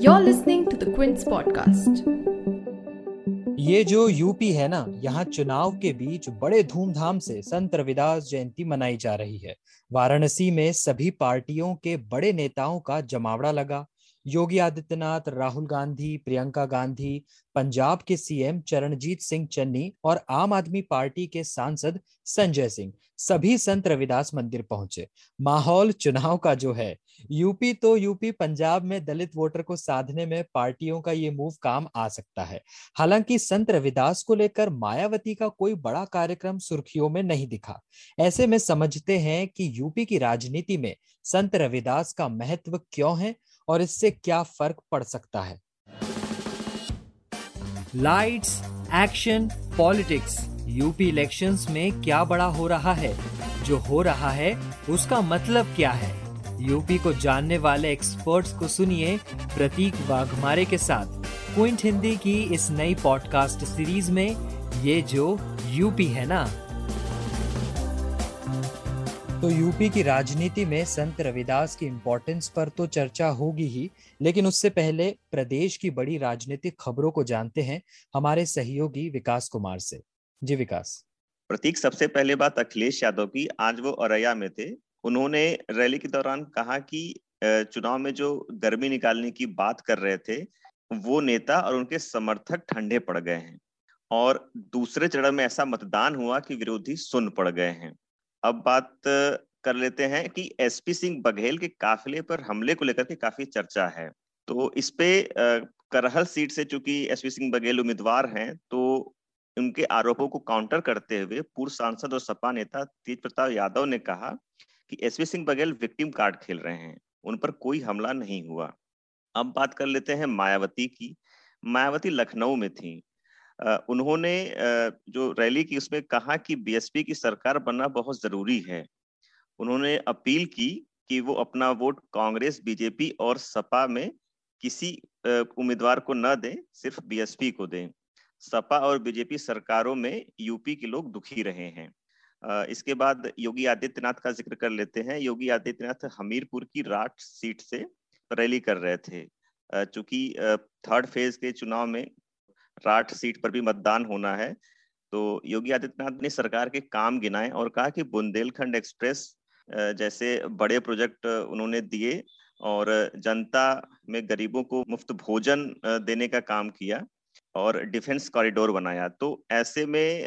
You're listening to the Quince podcast. ये जो UP है ना, यहाँ चुनाव के बीच बड़े धूमधाम से संत रविदास जयंती मनाई जा रही है वाराणसी में सभी पार्टियों के बड़े नेताओं का जमावड़ा लगा योगी आदित्यनाथ, राहुल गांधी, प्रियंका गांधी, पंजाब के सीएम चरणजीत सिंह चन्नी और आम आदमी पार्टी के सांसद संजय सिंह। सभी संत रविदास मंदिर पहुँचे। माहौल चुनाव का जो है, यूपी तो यूपी, पंजाब में दलित वोटर को साधने में पार्टियों का ये मूव काम आ सकता है। हालाँकि संत रविदास को लेकर मायावती का कोई बड़ा कार्यक्रम सुर्खियों में नहीं दिखा। ऐसे में समझते हैं कि यूपी की राजनीति में संत रविदास का महत्व क्यों है और इससे क्या फ़र्क पड़ सकता है? Lights action politics UP elections में क्या बड़ा हो रहा है? जो हो रहा है, उसका मतलब क्या है? यूपी को जानने वाले एक्सपर्ट्स को सुनिए प्रतीक वाघमारे के साथ। क्विंट हिंदी की इस नई पॉडकास्ट सीरीज़ में ये जो यूपी है ना? तो यूपी की राजनीति में संत रविदास की इम्पोर्टेंस पर तो चर्चा होगी ही, लेकिन उससे पहले प्रदेश की बड़ी राजनीतिक खबरों को जानते हैं हमारे सहयोगी विकास कुमार से। जी विकास। प्रतीक, सबसे पहले बात अखिलेश यादव की। आज वो औरैया में थे। उन्होंने रैली के दौरान कहा कि चुनाव में जो गर्मी निकालने की बात कर रहे थे, वो नेता और उनके समर्थक ठंडे पड़ गए हैं। और दूसरे चरण में ऐसा मतदान हुआ कि विरोधी सुन पड़ गए हैं। अब बात कर लेते हैं कि एसपी सिंह बघेल के काफिले पर हमले को लेकर के काफ़ी चर्चा है। तो इस पे करहल सीट से चूँकि एसपी सिंह बघेल उम्मीदवार हैं तो उनके आरोपों को काउंटर करते हुए पूर्व सांसद और सपा नेता तेज प्रताप यादव ने कहा कि SP Singh Baghel victim card खेल रहे हैं, उन पर कोई हमला नहीं हुआ। अब बात कर लेते हैं मायावती की। मायावती लखनऊ में थी। उन्होंने जो रैली की उसमें कहा कि बीएसपी की सरकार बनना बहुत ज़रूरी है। उन्होंने अपील की कि वो अपना वोट कांग्रेस, बीजेपी और सपा में किसी उम्मीदवार को न दें, सिर्फ़ बीएसपी को दें। सपा और बीजेपी सरकारों में यूपी के लोग दुखी रहे हैं। इसके बाद योगी आदित्यनाथ का ज़िक्र कर लेते हैं। योगी आदित्यनाथ हमीरपुर की राठ सीट से रैली कर रहे थे। चूँकि थर्ड फ़ेज़ के चुनाव में राठ सीट पर भी मतदान होना है। तो योगी आदित्यनाथ ने सरकार के काम गिनाए और कहा कि बुंदेलखंड एक्सप्रेस जैसे बड़े प्रोजेक्ट उन्होंने दिए और जनता में गरीबों को मुफ़्त भोजन देने का काम किया और डिफेंस कॉरिडोर बनाया। तो ऐसे में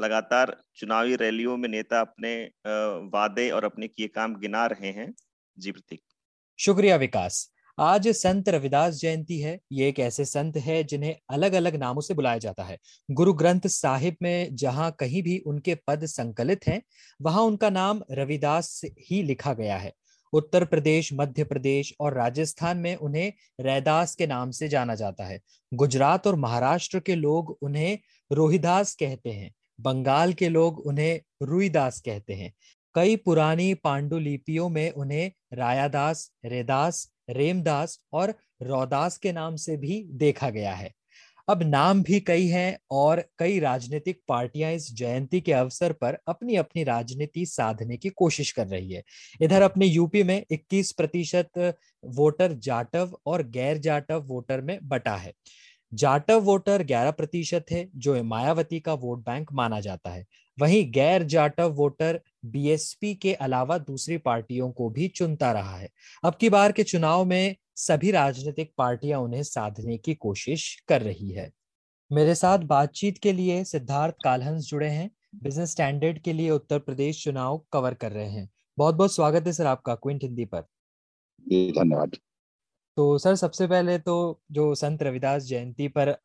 लगातार चुनावी रैलियों में नेता अपने वादे और अपने किए काम गिना रहे हैं। जी प्रतीक। शुक्रिया विकास। आज संत रविदास जयंती है, ये एक ऐसे संत है जिन्हें अलग अलग नामों से बुलाया जाता है। गुरु ग्रंथ साहिब में जहाँ कहीं भी उनके पद संकलित हैं, वहाँ उनका नाम रविदास ही लिखा गया है। उत्तर प्रदेश, मध्य प्रदेश और राजस्थान में उन्हें रैदास के नाम से जाना जाता है। गुजरात और महाराष्ट्र के लोग उन्हें रोहिदास कहते हैं। बंगाल के लोग उन्हें रुईदास कहते हैं। कई पुरानी पांडुलिपियों में उन्हें रायादास, रेदास रेमदास और रौदास के नाम से भी देखा गया है। अब नाम भी कई हैं और कई राजनीतिक पार्टियाँ इस जयंती के अवसर पर अपनी अपनी राजनीति साधने की कोशिश कर रही है। इधर अपने यूपी में 21 प्रतिशत वोटर जाटव और गैर जाटव वोटर में बटा है। जाटव वोटर 11 प्रतिशत है, जो मायावती का वोट बैंक माना जाता है। वहीं गैर जाटव वोटर बीएसपी के अलावा दूसरी पार्टियों को भी चुनता रहा है। अब की बार के चुनाव में सभी राजनीतिक पार्टियाँ उन्हें साधने की कोशिश कर रही है। मेरे साथ बातचीत के लिए सिद्धार्थ कालहंस जुड़े हैं। बिज़नेस स्टैंडर्ड के लिए उत्तर प्रदेश चुनाव कवर कर रहे हैं। बहुत बहुत स्वागत है सर आपका क्विंट हिंदी पर। धन्यवाद। तो सर सबसे पहले तो जो संत रविदास जयंती पर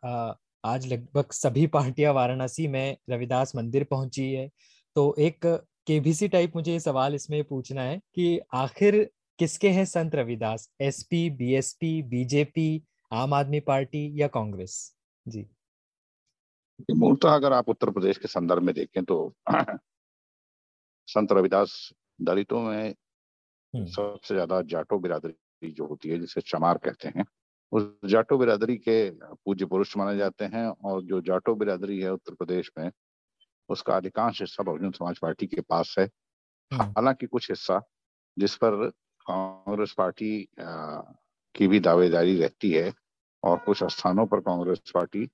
आज लगभग सभी पार्टियाँ वाराणसी में रविदास मंदिर पहुँची है। तो एक केबीसी टाइप मुझे ये सवाल इसमें पूछना है कि आखिर किसके हैं संत रविदास? एसपी बीएसपी बीजेपी आम आदमी पार्टी या कांग्रेस? जी। मूलतः अगर आप उत्तर प्रदेश के संदर्भ में देखें तो संत रविदास दलितों में हम्म। सबसे ज़्यादा जाटो बिरादरी जो होती है जिसे चमार कहते हैं उस जाटो बिरादरी के पूज्य पुरुष माने जाते हैं और जो जाटो बिरादरी है उत्तर प्रदेश में उसका अधिकांश हिस्सा बहुजन समाज पार्टी के पास है हम्म। हालाँकि कुछ हिस्सा जिस पर कांग्रेस पार्टी की भी दावेदारी रहती है और कुछ स्थानों पर कांग्रेस पार्टी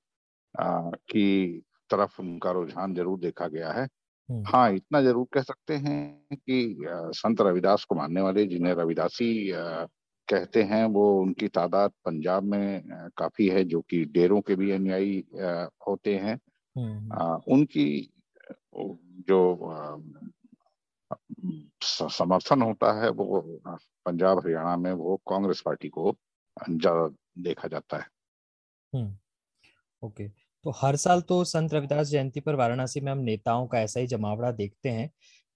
की तरफ़ उनका रुझान ज़रूर देखा गया है। हाँ इतना ज़रूर कह सकते हैं कि संत रविदास को मानने वाले जिन्हें रविदासी कहते हैं वो उनकी तादाद पंजाब में काफ़ी है जो कि डेरों के भी अनुयायी होते हैं हम्म। उनकी जो समर्थन होता है वो पंजाब हरियाणा में वो कांग्रेस पार्टी को ज़्यादा देखा जाता है। ओके। तो हर साल तो संत रविदास जयंती पर वाराणसी में हम नेताओं का ऐसा ही जमावड़ा देखते हैं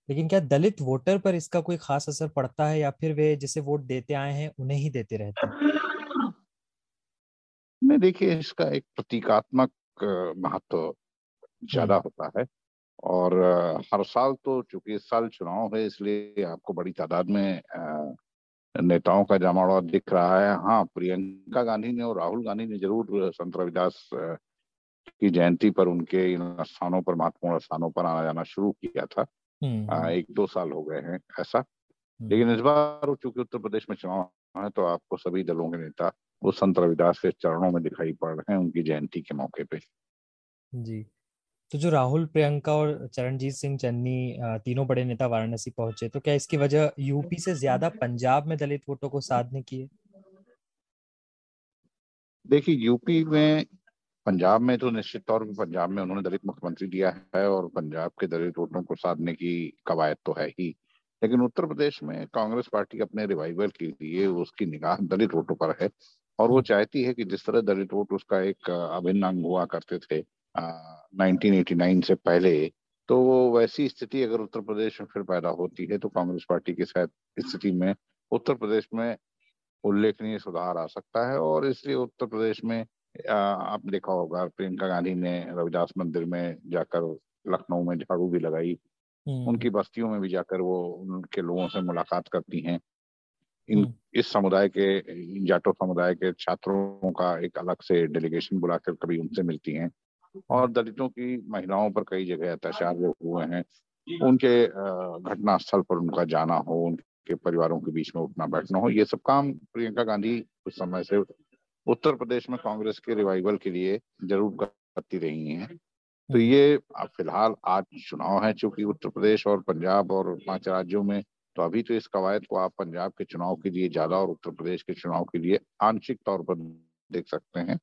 लेकिन क्या दलित वोटर पर इसका कोई खास असर पड़ता है या फिर वे जिसे वोट देते आए हैं उन्हें ही देते रहते हैं? नहीं देखिए इसका एक प्रतीकात्मक महत्व ज़्यादा। होता है। और हर साल तो चूँकि इस साल चुनाव है इसलिए आपको बड़ी तादाद में नेताओं का जमावड़ा दिख रहा है। हाँ प्रियंका गांधी ने और राहुल गांधी ने ज़रूर संत रविदास की जयंती पर उनके इन स्थानों पर महत्वपूर्ण स्थानों पर आना जाना शुरू किया था। हम्म, हम्म। एक दो साल हो गए हैं ऐसा। हम्म। लेकिन इस बार चूँकि उत्तर प्रदेश में चुनाव है तो आपको सभी दलों के नेता वो संत रविदास के चरणों में दिखाई पड़ रहे हैं उनकी जयंती के मौके पे। जी। तो जो राहुल प्रियंका और चरणजीत सिंह चन्नी तीनों बड़े नेता वाराणसी पहुँचे तो क्या इसकी वजह यूपी से ज़्यादा पंजाब में दलित वोटों को साधने की है? देखिए यूपी में पंजाब में तो निश्चित तौर पर पंजाब में उन्होंने दलित मुख्यमंत्री दिया है और पंजाब के दलित वोटों को साधने की कवायद तो है ही। लेकिन उत्तर प्रदेश में कांग्रेस पार्टी अपने रिवाइवल के लिए उसकी निगाह दलित वोटों पर है और वो चाहती है कि जिस तरह दलित वोट उसका एक अभिन्न अंग हुआ करते थे नाइनटीन एटी से पहले तो वो वैसी स्थिति अगर उत्तर प्रदेश में फिर पैदा होती है तो कांग्रेस पार्टी की शायद स्थिति में उत्तर प्रदेश में उल्लेखनीय सुधार आ सकता है और इसलिए उत्तर प्रदेश में आप देखा होगा प्रियंका गांधी ने रविदास मंदिर में जाकर लखनऊ में झाड़ू भी लगाई हम्म। उनकी बस्तियों में भी जाकर वो उनके लोगों से मुलाकात करती हैं इन हम्म। इस समुदाय के जाटो समुदाय के छात्रों का एक अलग से डेलीगेशन बुलाकर कभी उनसे मिलती हैं और दलितों की महिलाओं पर कई जगह अत्याचार जो हुए हैं उनके घटना स्थल पर उनका जाना हो उनके परिवारों के बीच में उठना बैठना हो ये सब काम प्रियंका गांधी उस समय से उत्तर प्रदेश में कांग्रेस के रिवाइवल के लिए ज़रूर करती रही हैं। तो हम्म। ये फ़िलहाल आज चुनाव है चूँकि उत्तर प्रदेश और पंजाब और पाँच राज्यों में तो अभी तो इस कवायद को आप पंजाब के चुनाव के लिए ज़्यादा और उत्तर प्रदेश के चुनाव के लिए आंशिक तौर पर देख सकते हैं।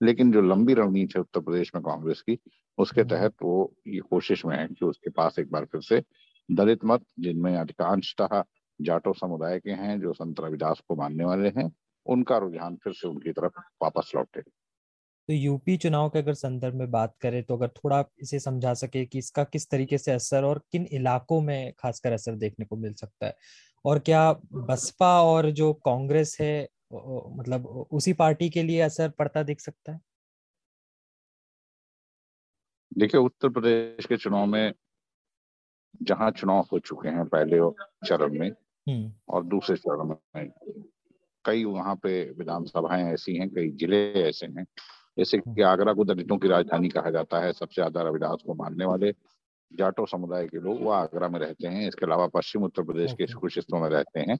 लेकिन जो लंबी रणनीति है उत्तर प्रदेश में कांग्रेस की उसके हम्म। तहत वो ये कोशिश में है कि उसके पास एक बार फिर से दलित मत जिनमें अधिकांशतः जाटो समुदाय के हैं जो संत रविदास को मानने वाले हैं उनका रुझान फिर से उनकी तरफ़ वापस लौटे तो यूपी चुनाव के अगर संदर्भ में बात करें तो अगर थोड़ा इसे समझा सके कि इसका किस तरीके से असर और किन इलाकों में खासकर असर देखने को मिल सकता है और क्या बसपा और जो कांग्रेस है मतलब उसी पार्टी के लिए असर पड़ता दिख सकता है? देखिए उत्तर प्रदेश के चुनाव में जहाँ चुनाव हो चुके हैं पहले चरण में हम्म। और दूसरे चरण में कई वहाँ पे विधानसभाएँ ऐसी हैं कई ज़िले ऐसे हैं। जैसे कि आगरा को दलितों की राजधानी कहा जाता है सबसे ज़्यादा रविदास को मानने वाले जाटो समुदाय के लोग वो आगरा में रहते हैं। इसके अलावा पश्चिम उत्तर प्रदेश के कुछ हिस्सों में रहते हैं।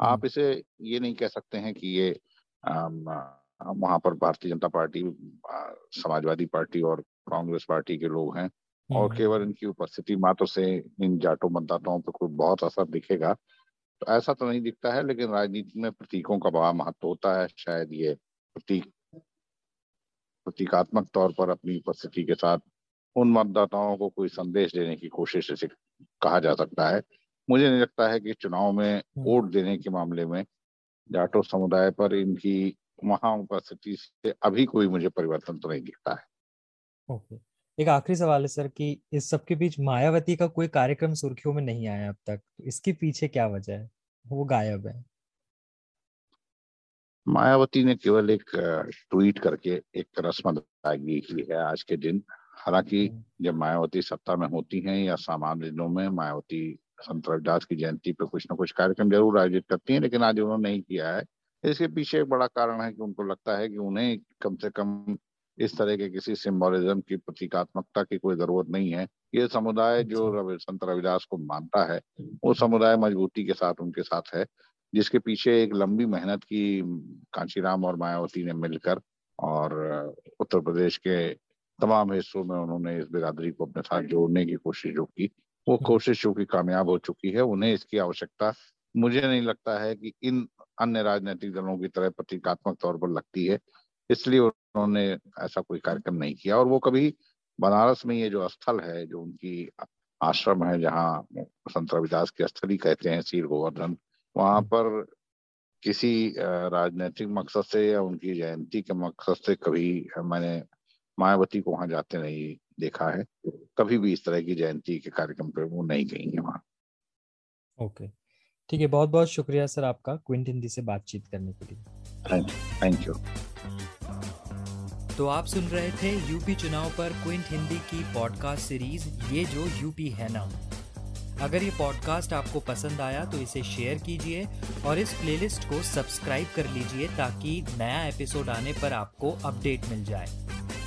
आप। इसे ये नहीं कह सकते हैं कि ये वहाँ पर भारतीय जनता पार्टी समाजवादी पार्टी और कांग्रेस पार्टी के लोग हैं और। केवल इनकी उपस्थिति मात्र से इन जाटो मतदाताओं पर कोई बहुत असर दिखेगा तो ऐसा तो नहीं दिखता है लेकिन राजनीति में प्रतीकों का बड़ा महत्व होता है शायद ये प्रतीक प्रतीकात्मक तौर पर अपनी उपस्थिति के साथ उन मतदाताओं को कोई संदेश देने की कोशिश इसे कहा जा सकता है मुझे नहीं लगता है कि चुनाव में हम्म। वोट देने के मामले में जाटो समुदाय पर इनकी वहाँ उपस्थिति से अभी कोई मुझे परिवर्तन तो नहीं दिखता है। ओके। एक आखिरी सवाल है सर कि इस सब के बीच मायावती का कोई कार्यक्रम सुर्खियों में नहीं आया अब तक तो इसके पीछे क्या वजह है? वो गायब है। मायावती ने केवल एक ट्वीट करके एक रस्म अदायगी की है आज के दिन। हालाँकि हम्म। जब मायावती सत्ता में होती हैं या सामान्य दिनों में मायावती संत रविदास की जयंती पर कुछ न कुछ कार्यक्रम ज़रूर आयोजित करती हैं लेकिन आज उन्होंने नहीं किया है इसके पीछे एक बड़ा कारण है कि उनको लगता है कि उन्हें कम से कम इस तरह के किसी सिंबोलिज्म की प्रतीकात्मकता की कोई ज़रूरत नहीं है ये समुदाय जो अच्छा। रवि संत रविदास को मानता है वो समुदाय मजबूती के साथ उनके साथ है जिसके पीछे एक लंबी मेहनत की कांचीराम और मायावती ने मिलकर और उत्तर प्रदेश के तमाम हिस्सों में उन्होंने इस बिरादरी को अपने साथ जोड़ने की कोशिश जो की वो। कोशिश जो की कामयाब हो चुकी है उन्हें इसकी आवश्यकता मुझे नहीं लगता है कि इन अन्य राजनीतिक दलों की तरह प्रतीकात्मक तौर पर लगती है इसलिए उन्होंने ऐसा कोई कार्यक्रम नहीं किया और वो कभी बनारस में ये जो स्थल है जो उनकी आश्रम है जहाँ संत रविदास की स्थली कहते हैं सीर गोवर्धन वहाँ हम्म। पर किसी राजनीतिक मकसद से या उनकी जयंती के मकसद से कभी मैंने मायावती को वहाँ जाते नहीं देखा है कभी भी इस तरह की जयंती के कार्यक्रम पर वो नहीं गई है वहाँ। ओके। ठीक है बहुत बहुत शुक्रिया सर आपका क्विंट हिंदी से बातचीत करने के लिए। थैंक यू तो आप सुन रहे थे यूपी चुनाव पर क्विंट हिंदी की पॉडकास्ट सीरीज़ ये जो यूपी है ना। अगर ये पॉडकास्ट आपको पसंद आया तो इसे शेयर कीजिए और इस प्लेलिस्ट को सब्सक्राइब कर लीजिए ताकि नया एपिसोड आने पर आपको अपडेट मिल जाए।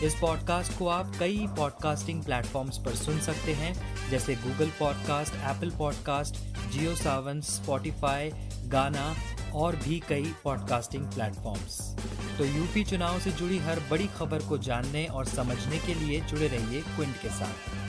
इस पॉडकास्ट को आप कई पॉडकास्टिंग प्लेटफॉर्म्स पर सुन सकते हैं, जैसे Google podcast Apple podcast Jio Saavn Spotify Gaana और भी कई पॉडकास्टिंग प्लेटफॉर्म्स तो यूपी चुनाव से जुड़ी हर बड़ी खबर को जानने और समझने के लिए जुड़े रहिए क्विंट के साथ।